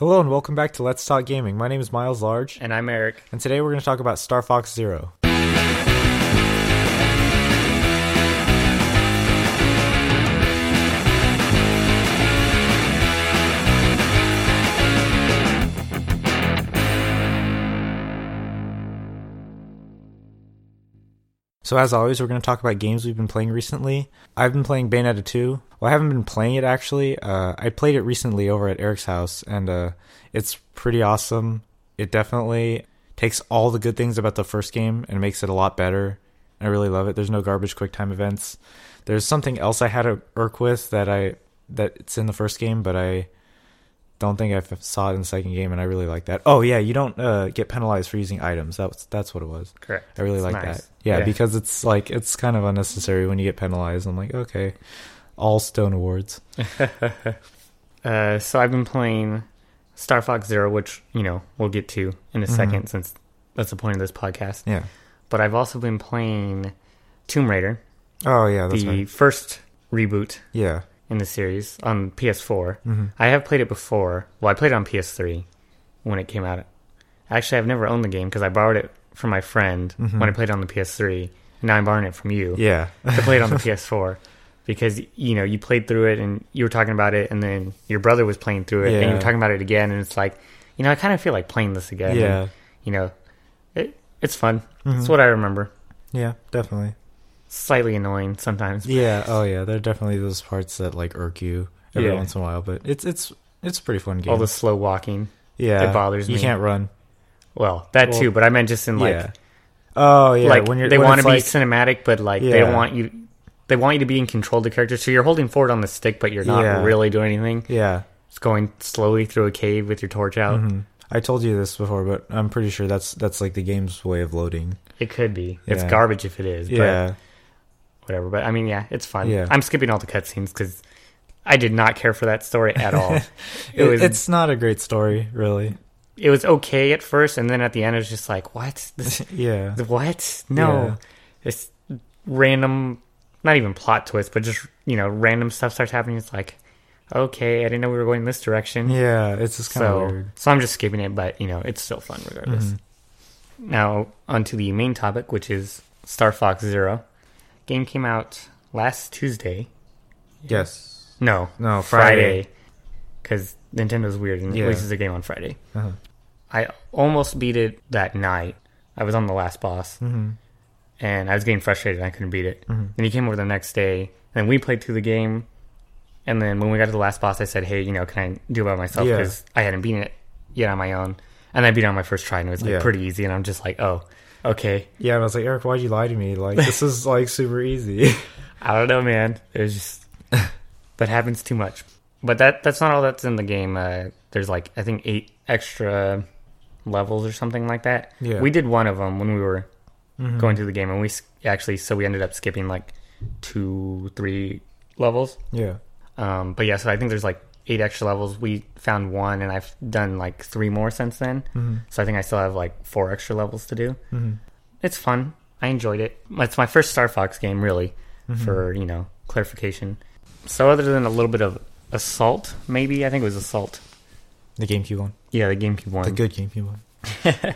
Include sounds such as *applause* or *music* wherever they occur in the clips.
Hello and welcome back to Let's Talk Gaming. My name is Miles Large, And I'm Eric. and today we're going to talk about Star Fox Zero. So as always, we're going to talk about games we've been playing recently. I've been playing Bayonetta 2. Well, I haven't been playing it actually. Uh, I played it recently over at Eric's house, and uh, it's pretty awesome. It definitely takes all the good things about the first game and makes it a lot better. I really love it. There's no garbage quick time events. There's something else I had to irk with that I that it's in the first game, but I don't think I saw it in the second game, and I really like that. Oh yeah, you don't uh, get penalized for using items. That's that's what it was. Correct. I really like nice. that. Yeah, Yeah. because it's like it's kind of unnecessary when you get penalized. I'm like, okay, all stone awards. *laughs* Uh, so I've been playing Star Fox Zero, which, you know, we'll get to in a Mhm. second since that's the point of this podcast. Yeah. But I've also been playing Tomb Raider, Oh yeah, that's the right. first reboot Yeah. In the series on PS4. hmm I have played it before. Well, I played it on PS3 when it came out. Actually, I've never owned the game because I borrowed it from my friend Mhm. when I played it on the PS3. And now I'm borrowing it from you. Yeah. to play it on the *laughs* PS4 because you know you played through it and you were talking about it, and then your brother was playing through it, and you were talking about it again, and it's like, you know, I kind of feel like playing this again. yeah. And, you know, it it's fun. Mhm. It's what I remember. Yeah, definitely. Slightly annoying sometimes. Yeah. Oh yeah, there are definitely those parts that like irk you every Yeah. once in a while, but it's it's it's a pretty fun game. All the slow walking. yeah, it bothers you me. can't run. Well, that Well, too, but I meant just in like yeah. Oh yeah. like when you're they when want to it's be like, cinematic, but like they Yeah. don't want you. They want you to be in control of the character, so you're holding forward on the stick, but you're not Yeah. really doing anything. Yeah. It's going slowly through a cave with your torch out. hmm I told you this before, but I'm pretty sure that's that's like the game's way of loading. It could be. It's garbage if it is. But Yeah. Whatever. But I mean, yeah, it's fun. Yeah. I'm skipping all the cutscenes because I did not care for that story at all. *laughs* it It- was it's not a great story, really. it was okay at first, and then at the end, it was just like, what? This, *laughs* yeah. what? No, Yeah. it's random. Not even plot twist, but just you know, random stuff starts happening. It's like, okay, I didn't know we were going this direction. Yeah, it's just kind of so, weird. so I'm just skipping it, but you know, it's still fun regardless. Mhm. Now, onto the main topic, which is Star Fox Zero. Game came out last Tuesday. Yes. No, No, Friday. Because Nintendo's weird and Yeah. releases a game on Friday. Uh-huh. I almost beat it that night. I was on the last boss, hmm and I was getting frustrated. I couldn't beat it. Mhm. Then he came over the next day, and we played through the game. And then when we got to the last boss, I said, "Hey, you know, can I do it by myself?" Yeah. Because I hadn't beaten it yet on my own, and I beat it on my first try, and it was like Yeah. pretty easy. And I'm just like, "Oh, okay." Yeah, and I was like, Eric, why'd you lie to me? Like, this is *laughs* like super easy. *laughs* I don't know, man. Was just *laughs* that happens too much. But that that's not all that's in the game. Uh, there's like I think eight extra levels or something like that. Yeah. We did one of them when we were Mhm. going through the game, and we actually so we ended up skipping like two, three levels. Yeah. Um, but yeah, so I think there's like eight extra levels. We found one, and I've done like three more since then. hmm So I think I still have like four extra levels to do. hmm It's fun. I enjoyed it. It's my first Star Fox game, really Mm-hmm. for you know clarification. So other than a little bit of assault, maybe I think it was assault. The GameCube one. Yeah, the GameCube one. The good GameCube one. *laughs*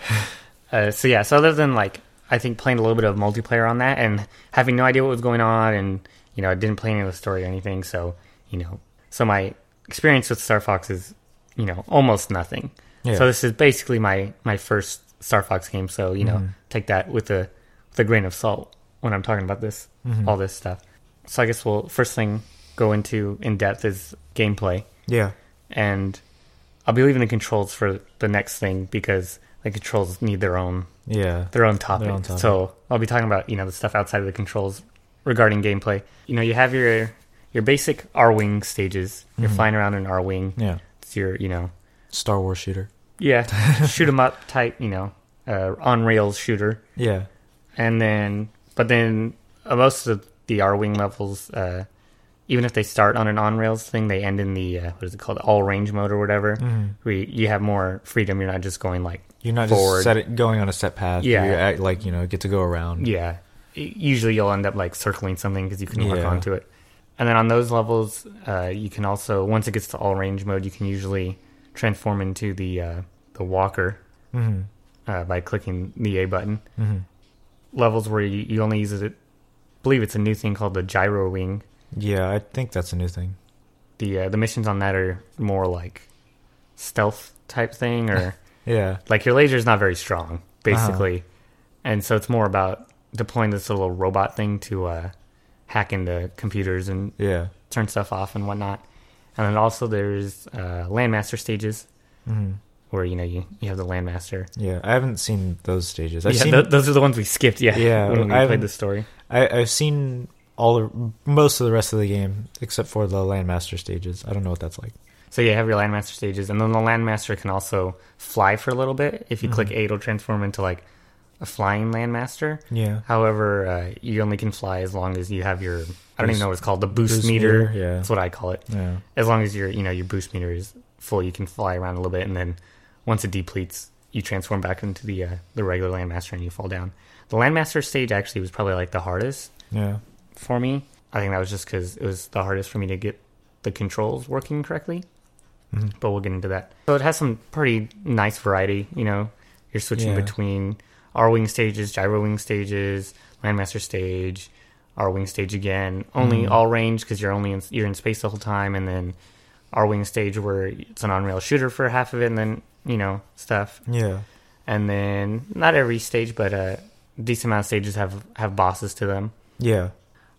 Uh, so yeah, so other than like I think playing a little bit of multiplayer on that and having no idea what was going on, and you know I didn't play any of the story or anything, so you know, so my experience with Star Fox is you know almost nothing. Yeah. So this is basically my my first Star Fox game. So you know, Mhm. take that with a with a grain of salt when I'm talking about this Mhm. all this stuff. So I guess we'll first thing go into in depth is gameplay, yeah. and I'll be leaving the controls for the next thing because the controls need their own Yeah. their own topic. own topic. So I'll be talking about you know the stuff outside of the controls regarding gameplay. You know, you have your your basic Arwing stages. You're Mhm. flying around in Arwing. Yeah. It's your you know Star Wars shooter. yeah *laughs* shoot 'em up type you know uh, on rails shooter. Yeah. and then but then uh, most of the Arwing levels, uh, even if they start on an on rails thing, they end in the uh, what is it called, all range mode or whatever. hmm Where you, you have more freedom. You're not just going like You're not Forward. just set it, going on a set path. Yeah. You act like, you know, get to go around. yeah. Usually you'll end up like circling something because you can Yeah. onto it. And then on those levels, uh, you can also once it gets to all range mode, you can usually transform into the uh, the walker hmm uh, by clicking the A button. hmm Levels where you, you only use it, I believe it's a new thing called the gyro wing. Yeah, I think that's a new thing. The uh, the missions on that are more like stealth type thing, or *laughs* Yeah. like your laser is not very strong, basically, and so it's more about deploying this little robot thing to uh, hack into computers and Yeah. turn stuff off and whatnot. And then also there's uh, landmaster stages hmm where you know you, you have the landmaster. Yeah. I haven't seen those stages. I've yeah, seen. th- those are the ones we skipped. Yeah, Yeah, *laughs* when we I played the story. I, I've seen all the, most of the rest of the game except for the landmaster stages. I don't know what that's like. So yeah, you have your landmaster stages, and then the landmaster can also fly for a little bit. If you click Mhm. A, it'll transform into like a flying landmaster. Yeah. However, uh, you only can fly as long as you have your I don't even know what it's called the boost, boost meter. meter, yeah. that's what I call it. Yeah. As long as your you know your boost meter is full, you can fly around a little bit, and then once it depletes, you transform back into the uh, the regular landmaster and you fall down. The landmaster stage actually was probably like the hardest Yeah. for me. I think that was just because it was the hardest for me to get the controls working correctly. Mhm. But we'll get into that. So it has some pretty nice variety. You know, you're switching Yeah. between Arwing stages, gyro wing stages, landmaster stage, Arwing stage again. Only Mhm. all range because you're only in, you're in space the whole time, and then Arwing stage where it's an on rail shooter for half of it, and then you know stuff. Yeah. And then not every stage, but a decent amount of stages have have bosses to them Yeah.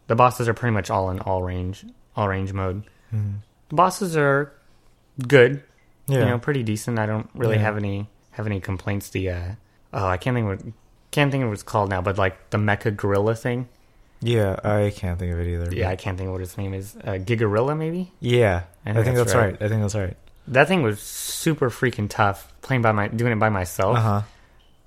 the bosses are pretty much all in all range all range mode Mhm. the bosses are good Yeah. you know pretty decent i don't really Yeah. have any have any complaints the uh oh i can't think what can't think of what it's called now but like the mecha gorilla thing yeah. I can't think of it either. yeah i can't think of what its name is uh gigarilla maybe Yeah. I I think think, that's that's, right. right. I think that's right. that thing was super freaking tough playing by my doing it by myself Uh huh.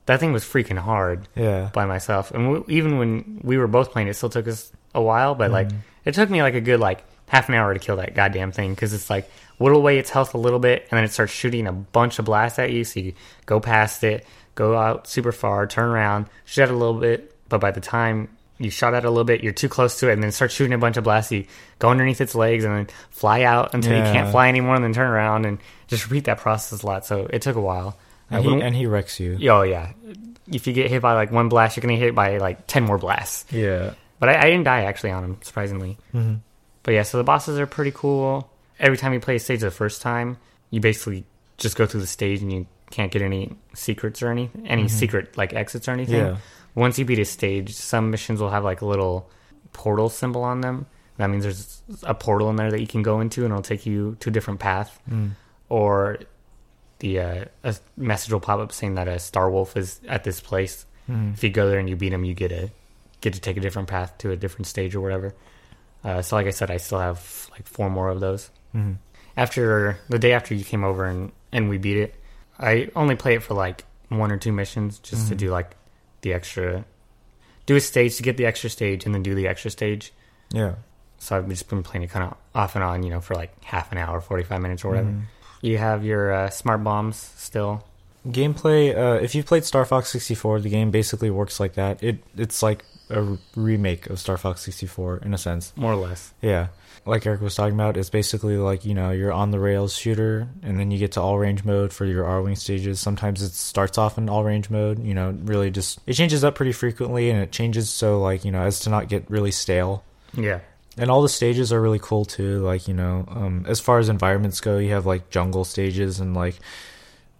that thing was freaking hard Yeah. by myself and w- even when we were both playing it still took us a while but like Mhm. it took me like a good like half an hour to kill that goddamn thing because it's like whittle away its health a little bit and then it starts shooting a bunch of blasts at you so you go past it go out super far turn around shoot at a little bit but by the time you shot at a little bit you're too close to it and then start shooting a bunch of blasts you go underneath its legs and then fly out until you can't fly anymore and then turn around and just repeat that process a lot so it took a while. And, Uh, he, and he wrecks you. oh yeah. If you get hit by like one blast you're gonna get hit by like 10 more blasts. Yeah. but I, I didn't die actually on him surprisingly. Hmm but yeah, so the bosses are pretty cool. Every time you play a stage the first time, you basically just go through the stage and you can't get any secrets or any any secret like exits or anything. Yeah. Once you beat a stage, some missions will have like a little portal symbol on them. That means there's a portal in there that you can go into and it'll take you to a different path. Mm. Or the uh, a message will pop up saying that a Star Wolf is at this place. Mhm. If you go there and you beat him, you get a get to take a different path to a different stage or whatever. Uh, so, like I said, I still have like four more of those. Mhm. After the day after you came over and and we beat it, I only play it for like one or two missions just to Mhm. do like the extra, do a stage to get the extra stage and then do the extra stage. Yeah. So I've just been playing it kind of off and on, you know, for like half an hour, forty five minutes or whatever. Mhm. You have your uh, smart bombs still. Gameplay. Uh, if you've played Star Fox 64, the game basically works like that. It it's like a remake of Star Fox 64 in a sense. More or less. Yeah. Like Eric was talking about, it's basically like, you know, you're on the rails shooter and then you get to all range mode for your Arwing stages. Sometimes it starts off in all range mode, you know, really just it changes up pretty frequently and it changes so like, you know, as to not get really stale. Yeah. And all the stages are really cool too. Like, you know, um, as far as environments go, you have like jungle stages and like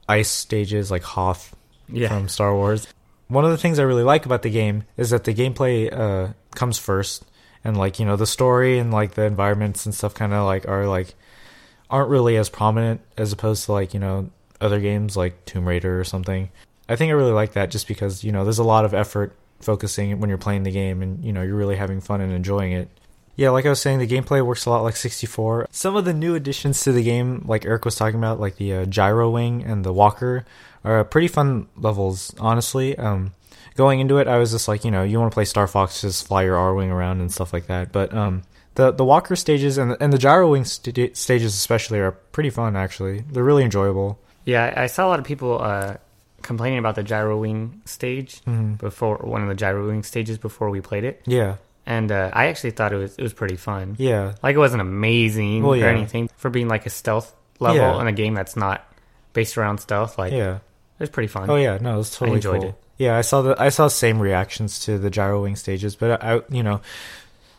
ice stages like Hoth Yeah. from Star Wars. One of the things I really like about the game is that the gameplay uh, comes first, and like you know the story and like the environments and stuff kind of like are like aren't really as prominent as opposed to like you know other games like Tomb Raider or something. I think I really like that just because you know there's a lot of effort focusing when you're playing the game and you know you're really having fun and enjoying it. Yeah, like I was saying, the gameplay works a lot like 64. Some of the new additions to the game, like Eric was talking about, like the uh, gyro wing and the walker, are pretty fun levels. Honestly, um, going into it, I was just like, you know, you want to play Star Fox, just fly your Arwing around and stuff like that. But um, the the walker stages and the, and the gyro wing st- stages especially are pretty fun. Actually, they're really enjoyable. Yeah, I saw a lot of people uh, complaining about the gyro wing stage Mhm. before one of the gyro wing stages before we played it, Yeah, and uh, I actually thought it was it was pretty fun. yeah, Like it wasn't amazing Well, or anything for being like a stealth level Yeah. in a game that's not based around stealth. Like Yeah. It was pretty fun. Oh yeah, no, it was totally I enjoyed cool. it. Yeah, I saw the I saw same reactions to the gyro wing stages, but I, you know,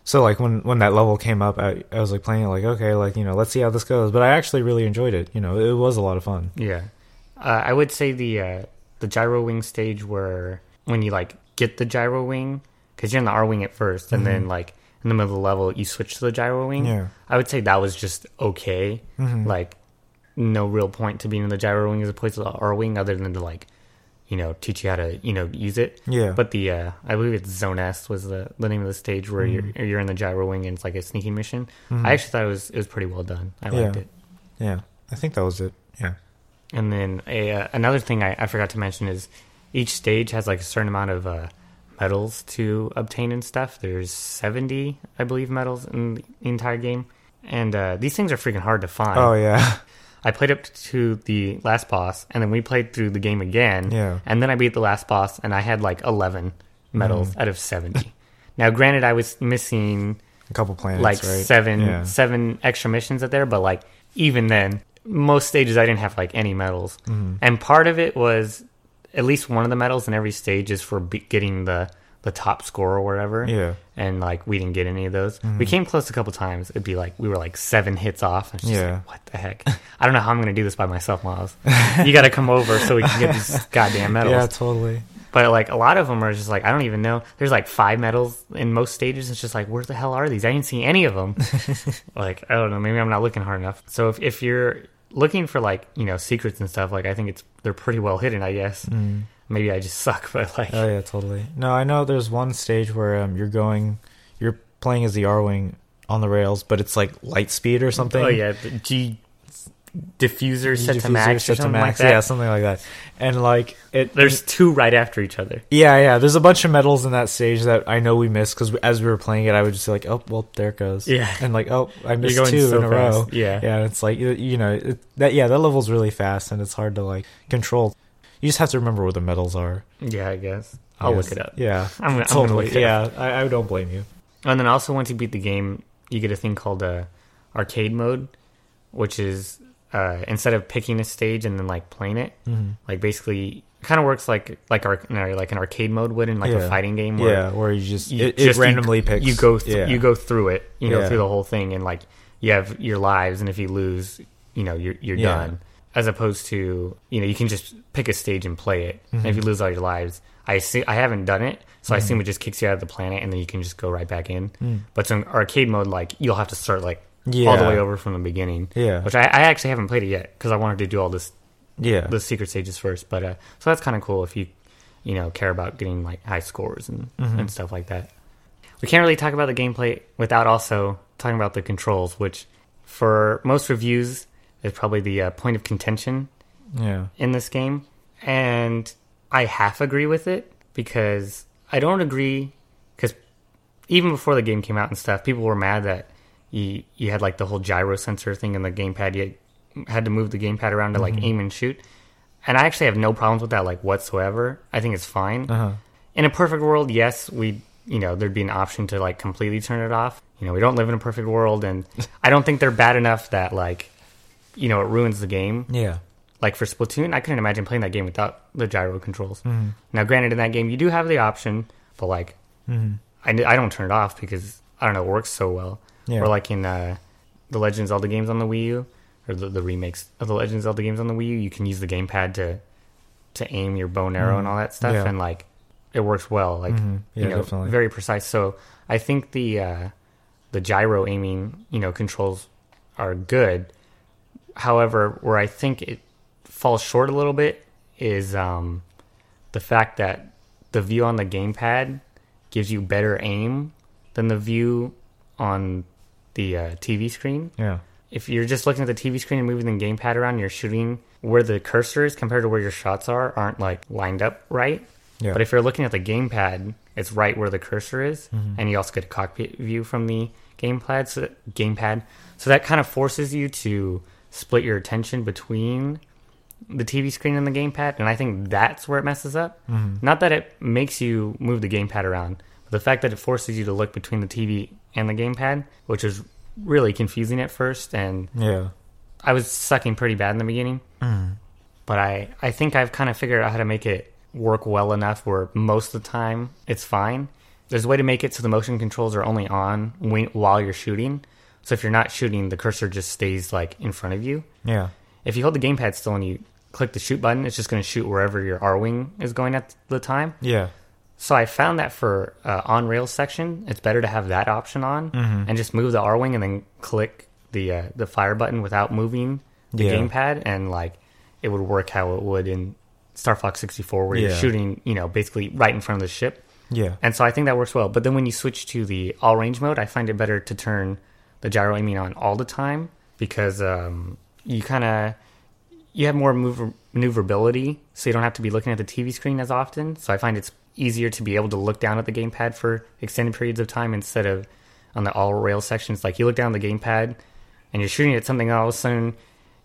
so like when when that level came up, I, I was like playing it like okay, like you know, let's see how this goes. But I actually really enjoyed it. You know, it was a lot of fun. Yeah, uh, I would say the uh, the gyro wing stage where when you like get the gyro wing because you're in the Arwing at 1st and then like in the middle of the level you switch to the gyro wing. Mm-hmm. Yeah. I would say that was just okay. Mhm. Like no real point to being in the gyro wing as opposed to the Arwing other than to like you know teach you how to you know use it. Yeah, But the uh, I believe it's Zoness was the, the name of the stage where Mm-hmm. you're you're in the gyro wing and it's like a sneaky mission. I actually thought it was it was pretty well done. I liked it. yeah, I think that was it. Yeah, And then a, uh, another thing I, I forgot to mention is each stage has like a certain amount of uh, medals to obtain and stuff. There's 70, I believe, medals in the entire game. And uh, these things are freaking hard to find. oh yeah, *laughs* I played up to the last boss, and then we played through the game again. Yeah. And then I beat the last boss, and I had like 11 medals Mm. out of 70. *laughs* now, granted, I was missing a couple planets, like right? seven Yeah. seven extra missions out there but like even then most stages i didn't have like any medals Mm-hmm. and part of it was at least one of the medals in every stage is for be- getting the the top score or whatever Yeah. Mm-hmm. and like we didn't get any of those we came close a couple times it'd be like we were like seven hits off and just Yeah. like, what the heck i don't know how i'm gonna do this by myself miles you gotta come over so we can get these *laughs* goddamn medals Yeah, totally. but like a lot of them are just like I don't even know. There's like five medals in most stages. It's just like where the hell are these? I didn't see any of them. *laughs* like I don't know. Maybe I'm not looking hard enough. So if if you're looking for like you know secrets and stuff, like I think it's they're pretty well hidden. I guess maybe I just *laughs* suck, but like Oh yeah, totally. No, I know there's one stage where um, you're going, you're playing as the Arwing on the rails, but it's like light speed or something. oh yeah, G diffuser set to max set to something like. Yeah, something like that. And like it, There's two right after each other. yeah, yeah. There's a bunch of medals in that stage that I know we missed because as we were playing it, I would just be like, oh well, there it goes. Yeah. and like oh, I missed two so in a row. Yeah. yeah. It's like you you know it, that yeah that level's really fast and it's hard to like control. You just have to remember where the medals are. Yeah, I guess I'll Yes. look it up. Yeah, I'm, I'm totally. look it up. yeah, I, I don't blame you. And then also once you beat the game, you get a thing called uh, arcade mode, which is uh, instead of picking a stage and then like playing it, Mm-hmm. like basically kind of works like like no, like an arcade mode would in like Yeah. a fighting game where Yeah, where you just you it, just- it randomly you, picks. you go th- yeah. you go through it, you know, Yeah. through the whole thing, and like you have your lives, and if you lose, you know, you're you're Yeah. done. As opposed to you know, you can just pick a stage and play it, and if Mm-hmm. you lose all your lives, I assume I haven't done it, so I assume it just kicks you out of the planet, and then you can just go right back in. But so in arcade mode, like you'll have to start like all the Mm. Way over from the beginning. Yeah. which I, I actually haven't played it yet because I wanted to do all this yeah, the secret stages first. But uh, so that's kind of cool if you you know care about getting like high scores and Mm-hmm. and stuff like that. We can't really talk about the gameplay without also talking about the controls, which for most reviews is probably the uh, point of contention yeah, in this game, and I half agree with it because I don't agree because even before the game came out and stuff, people were mad that you you had like the whole gyro sensor thing in the gamepad. You had to move the gamepad around to like aim and shoot, and I actually have no problems with that like whatsoever. I think it's fine. uh-huh. In a perfect world, yes, we you know there'd be an option to like completely turn it off. You know, we don't live in a perfect world, and *laughs* I don't think they're bad enough that like you know it ruins the game yeah, like for Splatoon, I couldn't imagine playing that game without the gyro controls. Mm-hmm. Now, granted, in that game you do have the option, but like Mm-hmm. I, I don't turn it off because I don't know it works so well. Yeah. Or like in uh, the Legend of Zelda games on the Wii U, or the, the remakes of the Legend of Zelda games on the Wii U, you can use the gamepad to to aim your bow and arrow and all that stuff, Mm-hmm. Yeah. and like it works well. Like Mhm. Yeah, you know, definitely. very precise. So I think the uh, the gyro aiming, you know, controls are good. However, where I think it falls short a little bit is um, the fact that the view on the gamepad gives you better aim than the view on the uh, TV screen. yeah, If you're just looking at the TV screen and moving the gamepad around, you're shooting where the cursor is compared to where your shots are aren't like lined up right. yeah. But if you're looking at the gamepad, it's right where the cursor is, Mm-hmm. and you also get a cockpit view from the gamepad. So gamepad, so that kind of forces you to split your attention between the TV screen and the gamepad, and I think that's where it messes up. Mm-hmm. Not that it makes you move the gamepad around, but the fact that it forces you to look between the TV and the gamepad, which is really confusing at first, and yeah, I was sucking pretty bad in the beginning. but I I think I've kind of figured out how to make it work well enough where most of the time it's fine. There's a way to make it so the motion controls are only on when, while you're shooting. So if you're not shooting, the cursor just stays like in front of you. Yeah. If you hold the gamepad still and you click the shoot button, it's just going to shoot wherever your Arwing is going at the time. Yeah. So I found that for uh, on rails section, it's better to have that option on and just move the Arwing and then click the uh, the fire button without moving the Yeah. gamepad, and like it would work how it would in Star Fox 64, where you're shooting, you know, basically right in front of the ship. Yeah. And so I think that works well. But then when you switch to the all range mode, I find it better to turn the gyro aiming on all the time because um, you kind of you have more mover- maneuverability, so you don't have to be looking at the TV screen as often. So I find it's easier to be able to look down at the gamepad for extended periods of time instead of on the all rail sections. Like you look down the gamepad and you're shooting at something, and all of a sudden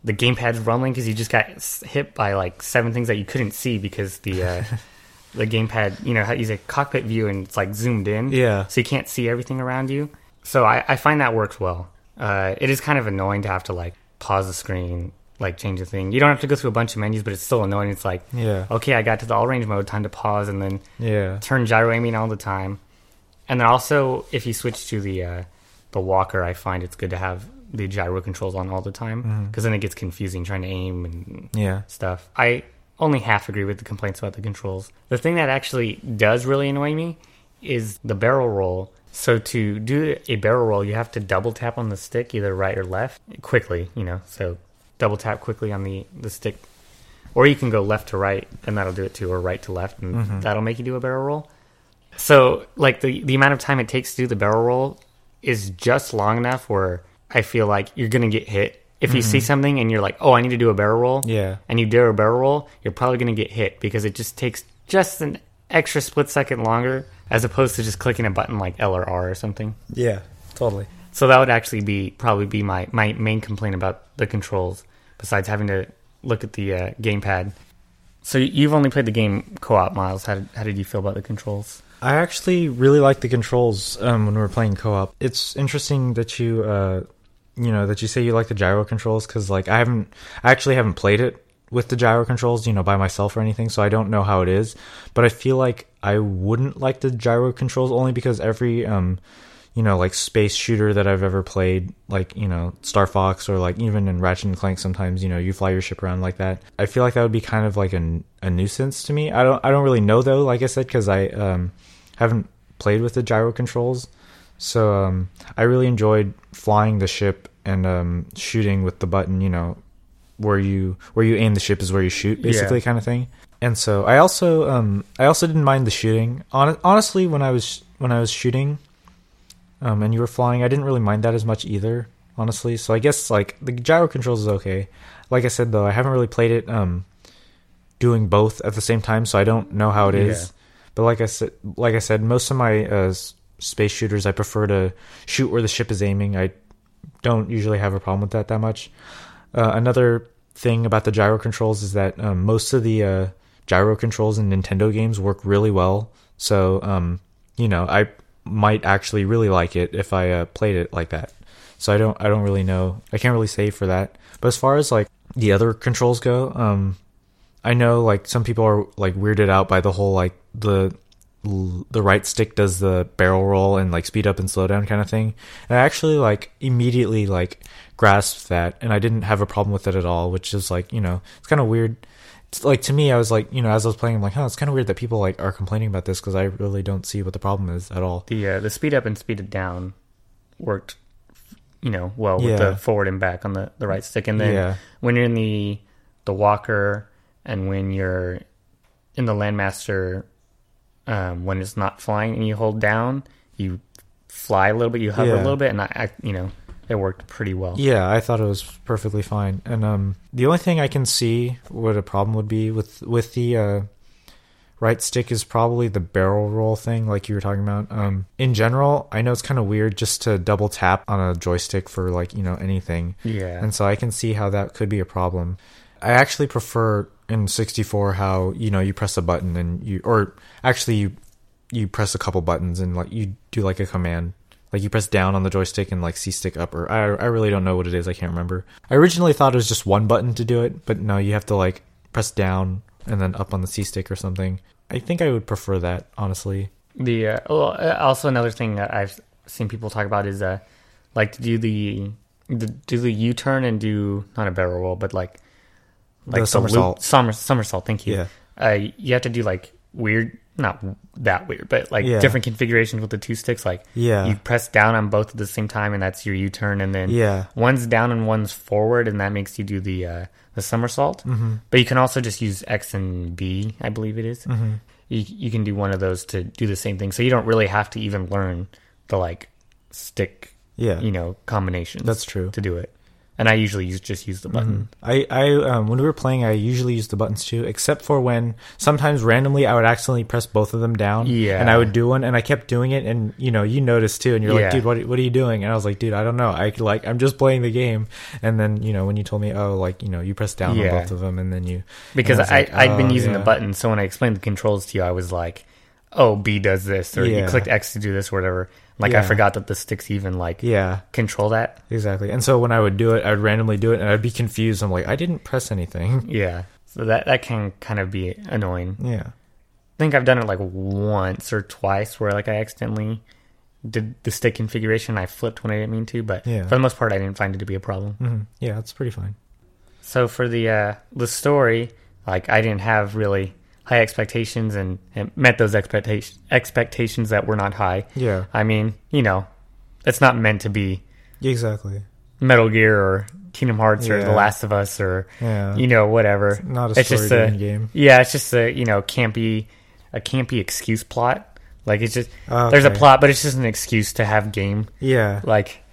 the gamepad's rumbling because you just got hit by like seven things that you couldn't see because the uh, *laughs* the gamepad, you know, has a cockpit view and it's like zoomed in. Yeah. So you can't see everything around you. So I, I find that works well. Uh, it is kind of annoying to have to like pause the screen, like change the thing. You don't have to go through a bunch of menus, but it's still annoying. It's like, Yeah. okay, I got to the all range mode, time to pause and then Yeah. turn gyro aiming all the time. And then also, if you switch to the uh, the walker, I find it's good to have the gyro controls on all the time because then it gets confusing trying to aim and Yeah. stuff. I only half agree with the complaints about the controls. The thing that actually does really annoy me is the barrel roll. So to do a barrel roll, you have to double tap on the stick, either right or left, quickly. You know, so double tap quickly on the the stick, or you can go left to right, and that'll do it too, or right to left, and mm-hmm. that'll make you do a barrel roll. So like the the amount of time it takes to do the barrel roll is just long enough where I feel like you're gonna get hit. If you see mm-hmm. something and you're like, "Oh, I need to do a barrel roll," Yeah. and you do a barrel roll, you're probably going to get hit because it just takes just an extra split second longer as opposed to just clicking a button like L or R or something. Yeah. Totally. So that would actually be probably be my, my main complaint about the controls, besides having to look at the uh, gamepad. So you've only played the game co-op, Miles. How did, how did you feel about the controls? I actually really like the controls um, when we were playing co-op. It's interesting that you, uh, you know, that you say you like the gyro controls because, like, I haven't, I actually haven't played it with the gyro controls, you know, by myself or anything, so I don't know how it is. But I feel like I wouldn't like the gyro controls only because every, um, you know, like space shooter that I've ever played, like you know, Star Fox or like even in Ratchet and Clank, sometimes you know you fly your ship around like that. I feel like that would be kind of like a, a nuisance to me. I don't, I don't really know though, like I said, because I um, haven't played with the gyro controls. So um, I really enjoyed flying the ship and um, shooting with the button. You know, where you where you aim the ship is where you shoot, basically, Yeah. kind of thing. And so I also um, I also didn't mind the shooting. Hon- honestly, when I was when I was shooting, um, and you were flying, I didn't really mind that as much either. Honestly, so I guess like the gyro controls is okay. Like I said though, I haven't really played it um, doing both at the same time, so I don't know how it is. Yeah. But like I said, like I said, most of my uh, space shooters, I prefer to shoot where the ship is aiming. I don't usually have a problem with that that much. Uh, another thing about the gyro controls is that um, most of the uh, gyro controls in Nintendo games work really well. So, um, you know, I might actually really like it if I uh, played it like that. So I don't, I don't really know. I can't really say for that. But as far as like the other controls go, um, I know like some people are like weirded out by the whole like the the right stick does the barrel roll and like speed up and slow down kind of thing. And I actually like immediately like grasped that and I didn't have a problem with it at all, which is like, you know, it's kind of weird. Like to me I was like, you know, as I was playing I'm like, "Huh, it's kind of weird that people like are complaining about this because I really don't see what the problem is at all." The uh, the speed up and speed it down worked, you know, well with Yeah. the forward and back on the, the right stick, and then Yeah. when you're in the the walker and when you're in the landmaster, um, when it's not flying and you hold down, you fly a little bit, you hover a little bit, and I, I you know, it worked pretty well. Yeah, I thought it was perfectly fine. And um, the only thing I can see what a problem would be with with the uh, right stick is probably the barrel roll thing, like you were talking about. Um, in general, I know it's kind of weird just to double tap on a joystick for like you know anything, Yeah. and so I can see how that could be a problem. I actually prefer in 64 how you know you press a button and you or actually you you press a couple buttons and like you do like a command like you press down on the joystick and like C stick up or I I really don't know what it is I can't remember. I originally thought it was just one button to do it, but no, you have to like press down and then up on the C stick or something. I think I would prefer that honestly. The uh, well, uh, also another thing that I've seen people talk about is uh, like to do the, the do the U turn and do not a barrel roll, but like like The somersault. loop, somer, somersault. Thank you. Yeah. Uh, you have to do like weird, not that weird, but like Yeah. different configurations with the two sticks. Like Yeah. you press down on both at the same time, and that's your U turn, and then Yeah. one's down and one's forward, and that makes you do the uh, the somersault. Mm-hmm. But you can also just use X and B, I believe it is. Mm-hmm. You you can do one of those to do the same thing, so you don't really have to even learn the like stick, Yeah. you know, combinations. That's true. to do it. And I usually use just use the button. I, I um, when we were playing, I usually use the buttons too, except for when sometimes randomly I would accidentally press both of them down. Yeah. And I would do one, and I kept doing it, and you know, you noticed too, and you're Yeah. like, dude, what, what are you doing? And I was like, dude, I don't know. I like, I'm just playing the game. And then you know, when you told me, oh, like you know, you press down Yeah. on both of them, and then you Because I, was like, I'd been oh, using the yeah. button, so when I explained the controls to you, I was like, "Oh, B does this," or Yeah. "You clicked X to do this," or whatever. Like I forgot that the sticks even like Yeah, control that. exactly. And so when I would do it, I would randomly do it, and I'd be confused. I'm like, I didn't press anything. *laughs* Yeah, so that that can kind of be annoying. Yeah. I think I've done it like once or twice where like I accidentally did the stick configuration. I flipped when I didn't mean to, but Yeah. for the most part, I didn't find it to be a problem. hmm Yeah, it's pretty fine. So for the uh, the story, like I didn't have really high expectations and, and met those expectations expectations that were not high. Yeah. I mean, you know, it's not meant to be Exactly. Metal Gear or Kingdom Hearts or The Last of Us or Yeah. you know whatever. Not a it's just a game. yeah. It's just a you know campy a campy excuse plot. Like it's just Oh, there's a plot, but it's just an excuse to have game. Yeah. Like,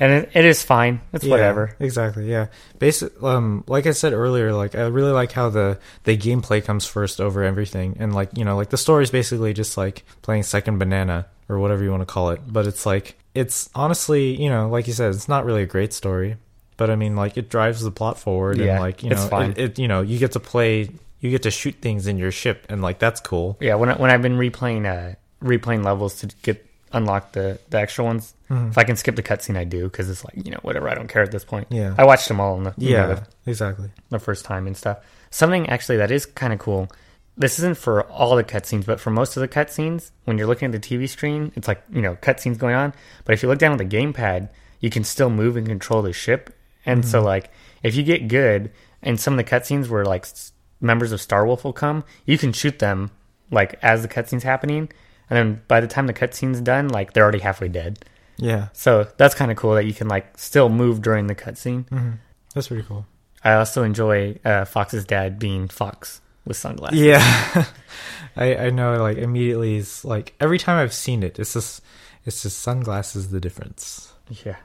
and it, it is fine. It's Yeah, whatever. Exactly. Yeah. Basic. Um. Like I said earlier, like I really like how the the gameplay comes first over everything, and like you know, like the story is basically just like playing second banana or whatever you want to call it. But it's like it's honestly, you know, like you said, it's not really a great story, but I mean, like it drives the plot forward, Yeah, and like you it's know, fine. it, it you know, you get to play, you get to shoot things in your ship, and like that's cool. Yeah, when I, when I've been replaying uh replaying levels to get unlock the the extra ones, Mhm. if I can skip the cutscene, I do because it's like you know whatever. I don't care at this point. Yeah. I watched them all in the Yeah. know, the, Exactly. the first time and stuff. Something actually that is kind of cool. This isn't for all the cutscenes, but for most of the cutscenes, when you're looking at the TV screen, it's like you know cutscenes going on. But if you look down at the gamepad, you can still move and control the ship. And so, like, if you get good, and some of the cutscenes where like s- members of Star Wolf will come, you can shoot them like as the cutscene's happening, and then by the time the cutscene's done, like they're already halfway dead. Yeah. So that's kind of cool that you can like still move during the cutscene. hmm That's pretty cool. I also enjoy uh, Fox's dad being Fox with sunglasses. Yeah, *laughs* I I know. Like immediately, is like every time I've seen it, it's just it's just sunglasses the difference. Yeah.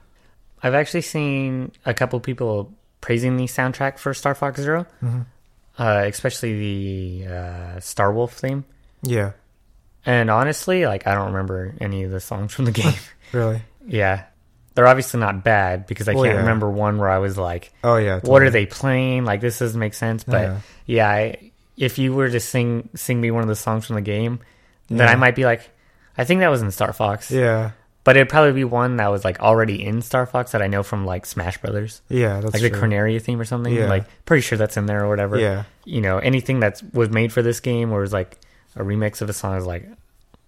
I've actually seen a couple people praising the soundtrack for Star Fox 0 hmm uh, especially the uh, Star Wolf theme. Yeah, And honestly, like I don't remember any of the songs from the *laughs* game. really. yeah, they're obviously not bad because I Well, can't yeah. remember one where I was like, Oh yeah. "What are they playing?" Like this doesn't make sense. But Yeah. yeah, I, if you were to sing sing me one of the songs from the game, then I might be like, "I think that was in Star Fox." Yeah, But it'd probably be one that was like already in Star Fox that I know from like Smash Brothers, yeah. That's like the true. Corneria theme or something. Yeah. Like pretty sure that's in there or whatever. Yeah, You know, anything that was made for this game or was like a remix of a song is like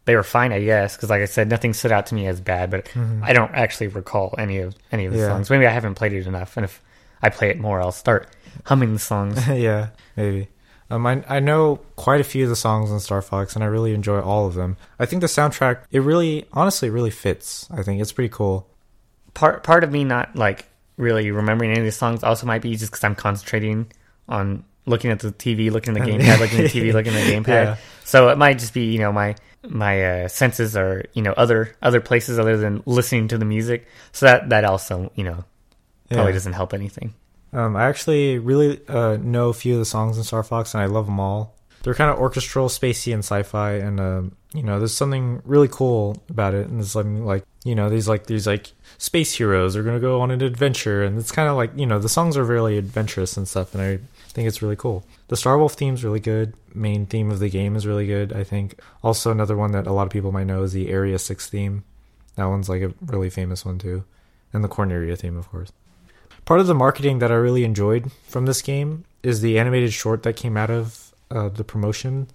they were fine, I guess. Because like I said, nothing stood out to me as bad. But Mhm. I don't actually recall any of any of the Yeah. songs. Maybe I haven't played it enough, and if I play it more, I'll start humming the songs. *laughs* yeah, maybe. Um, I I know quite a few of the songs in Star Fox, and I really enjoy all of them. I think the soundtrack, it really, honestly, really fits. I think it's pretty cool. part part of me not like really remembering any of these songs also might be just because I'm concentrating on looking at the TV, *laughs* *laughs* looking at the gamepad, looking at the TV, looking at the gamepad. Yeah. So it might just be you know my my uh, senses are you know other other places other than listening to the music. So that that also you know probably Yeah. doesn't help anything. Um, I actually really uh, know a few of the songs in Star Fox, and I love them all. They're kind of orchestral, spacey, and sci-fi, and um, you know, there's something really cool about it. And it's like, like you know, these like these like space heroes are gonna go on an adventure, and it's kind of like you know, the songs are really adventurous and stuff, and I think it's really cool. The Star Wolf theme's really good. Main theme of the game is really good. I think. Also, another one that a lot of people might know is the Area Six theme. That one's like a really famous one too, and the Corneria theme, of course part of the marketing that I really enjoyed from this game is the animated short that came out of uh, the promotion,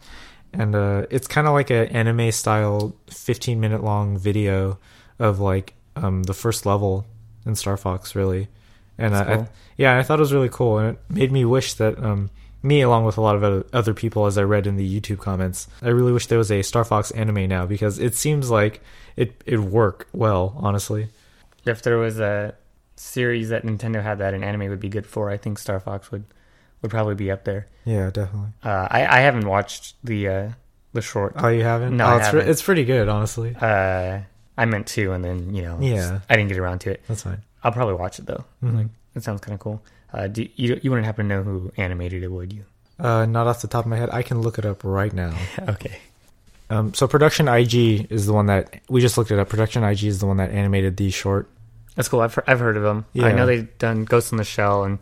and uh, it's kind of like an anime style, fifteen minute long video of like um, the first level in Star Fox, really. And I, I, yeah, I thought it was really cool, and it made me wish that um, me, along with a lot of other, other people, as I read in the YouTube comments, I really wish there was a Star Fox anime now because it seems like it it work well, honestly. If there was a series that Nintendo had that an anime would be good for, I think Star Fox would would probably be up there. Yeah, definitely. Uh, I I haven't watched the uh, the short. Oh, you haven't? No, oh, it's, haven't. it's pretty good, honestly. Uh, I meant to, and then you know, Yeah. I didn't get around to it. That's fine. I'll probably watch it though. Mhm. Like it sounds kind of cool. Uh, do you you wouldn't happen to know who animated it, would you? Uh, not off the top of my head. I can look it up right now. *laughs* okay. Um, so Production IG is the one that we just looked it up. Production IG is the one that animated the short. That's cool. I've I've heard of them. Yeah. I know they've done Ghost in the Shell, and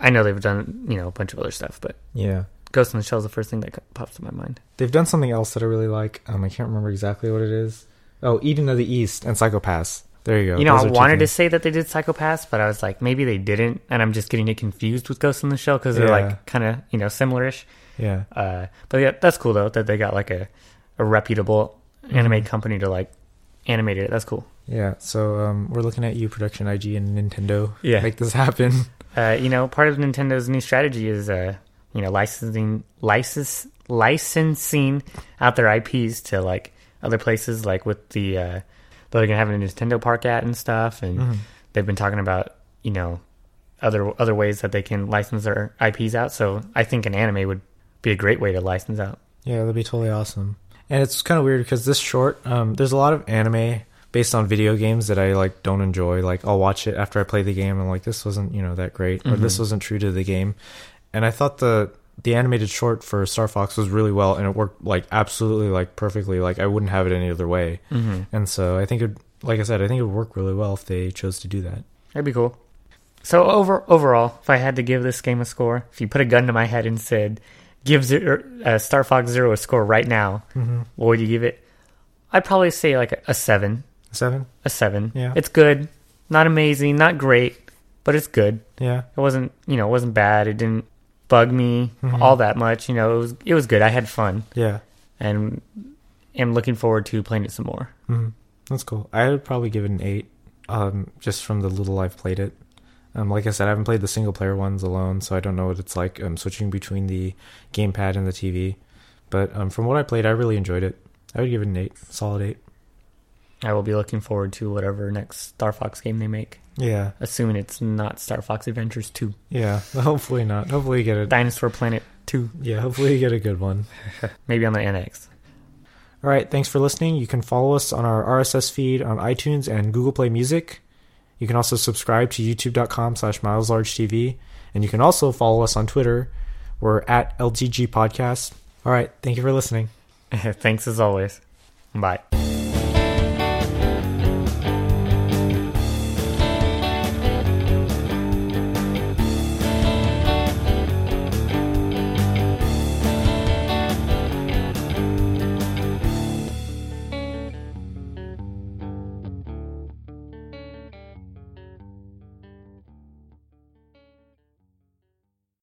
I know they've done you know a bunch of other stuff. But Yeah, Ghost in the Shell is the first thing that pops to my mind. they've done something else that I really like. Um, I can't remember exactly what it is. Oh, Eden of the East and Psycho-Pass. There you go. you know, Those I wanted to say that they did Psycho-Pass, but I was like, maybe they didn't, and I'm just getting it confused with Ghost in the Shell because they're Yeah. like kind of you know similar-ish. Yeah, Uh, but yeah, that's cool though that they got like a a reputable anime Mhm. company to like animate it. That's cool. yeah. So um, we're looking at you, Production IG and Nintendo. Yeah. make this happen. *laughs* Uh, you know, part of Nintendo's new strategy is, uh, you know, licensing license licensing out their IPs to like other places, like with the uh, they're gonna have a Nintendo Park at and stuff, and Mhm. they've been talking about you know other other ways that they can license their IPs out. So I think an anime would be a great way to license out. Yeah, that'd be totally awesome. And it's kind of weird because this short, um, there's a lot of anime based on video games that I like don't enjoy. Like I'll watch it after I play the game and like, this wasn't you know that great, or this Mhm. wasn't true to the game. And I thought the the animated short for Star Fox was really well, and it worked like absolutely like perfectly. Like I wouldn't have it any other way. Mm-hmm. And so I think it, like I said, I think it would work really well if they chose to do that. That'd be cool. So over overall, if I had to give this game a score, if you put a gun to my head and said, "Give zero, uh, Star Fox Zero a score right now," Mm-hmm. what would you give it? I'd probably say like a, a seven. Seven. A seven. Yeah. It's good. Not amazing. Not great, but it's good. Yeah. It wasn't you know it wasn't bad. It didn't bug me Mhm. all that much. You know it was it was good. I had fun Yeah. and am looking forward to playing it some more. hmm That's cool. I would probably give it an eight, um, just from the little I've played it. Um, like I said, I haven't played the single player ones alone, so I don't know what it's like um, switching between the gamepad and the TV. But um, from what I played, I really enjoyed it. I would give it an eight, solid eight. I will be looking forward to whatever next Star Fox game they make. Yeah, Assuming it's not Star Fox Adventures Two, yeah. *laughs* Hopefully not. Hopefully you get a Dinosaur Planet Two. Yeah, hopefully you get a good one. *laughs* Maybe on the NX. All right, thanks for listening. You can follow us on our RSS feed on iTunes and Google Play Music. You can also subscribe to youtube.com slash mileslargetv. And you can also follow us on Twitter. We're at LTG Podcast. All right, thank you for listening. *laughs* Thanks as always. Bye.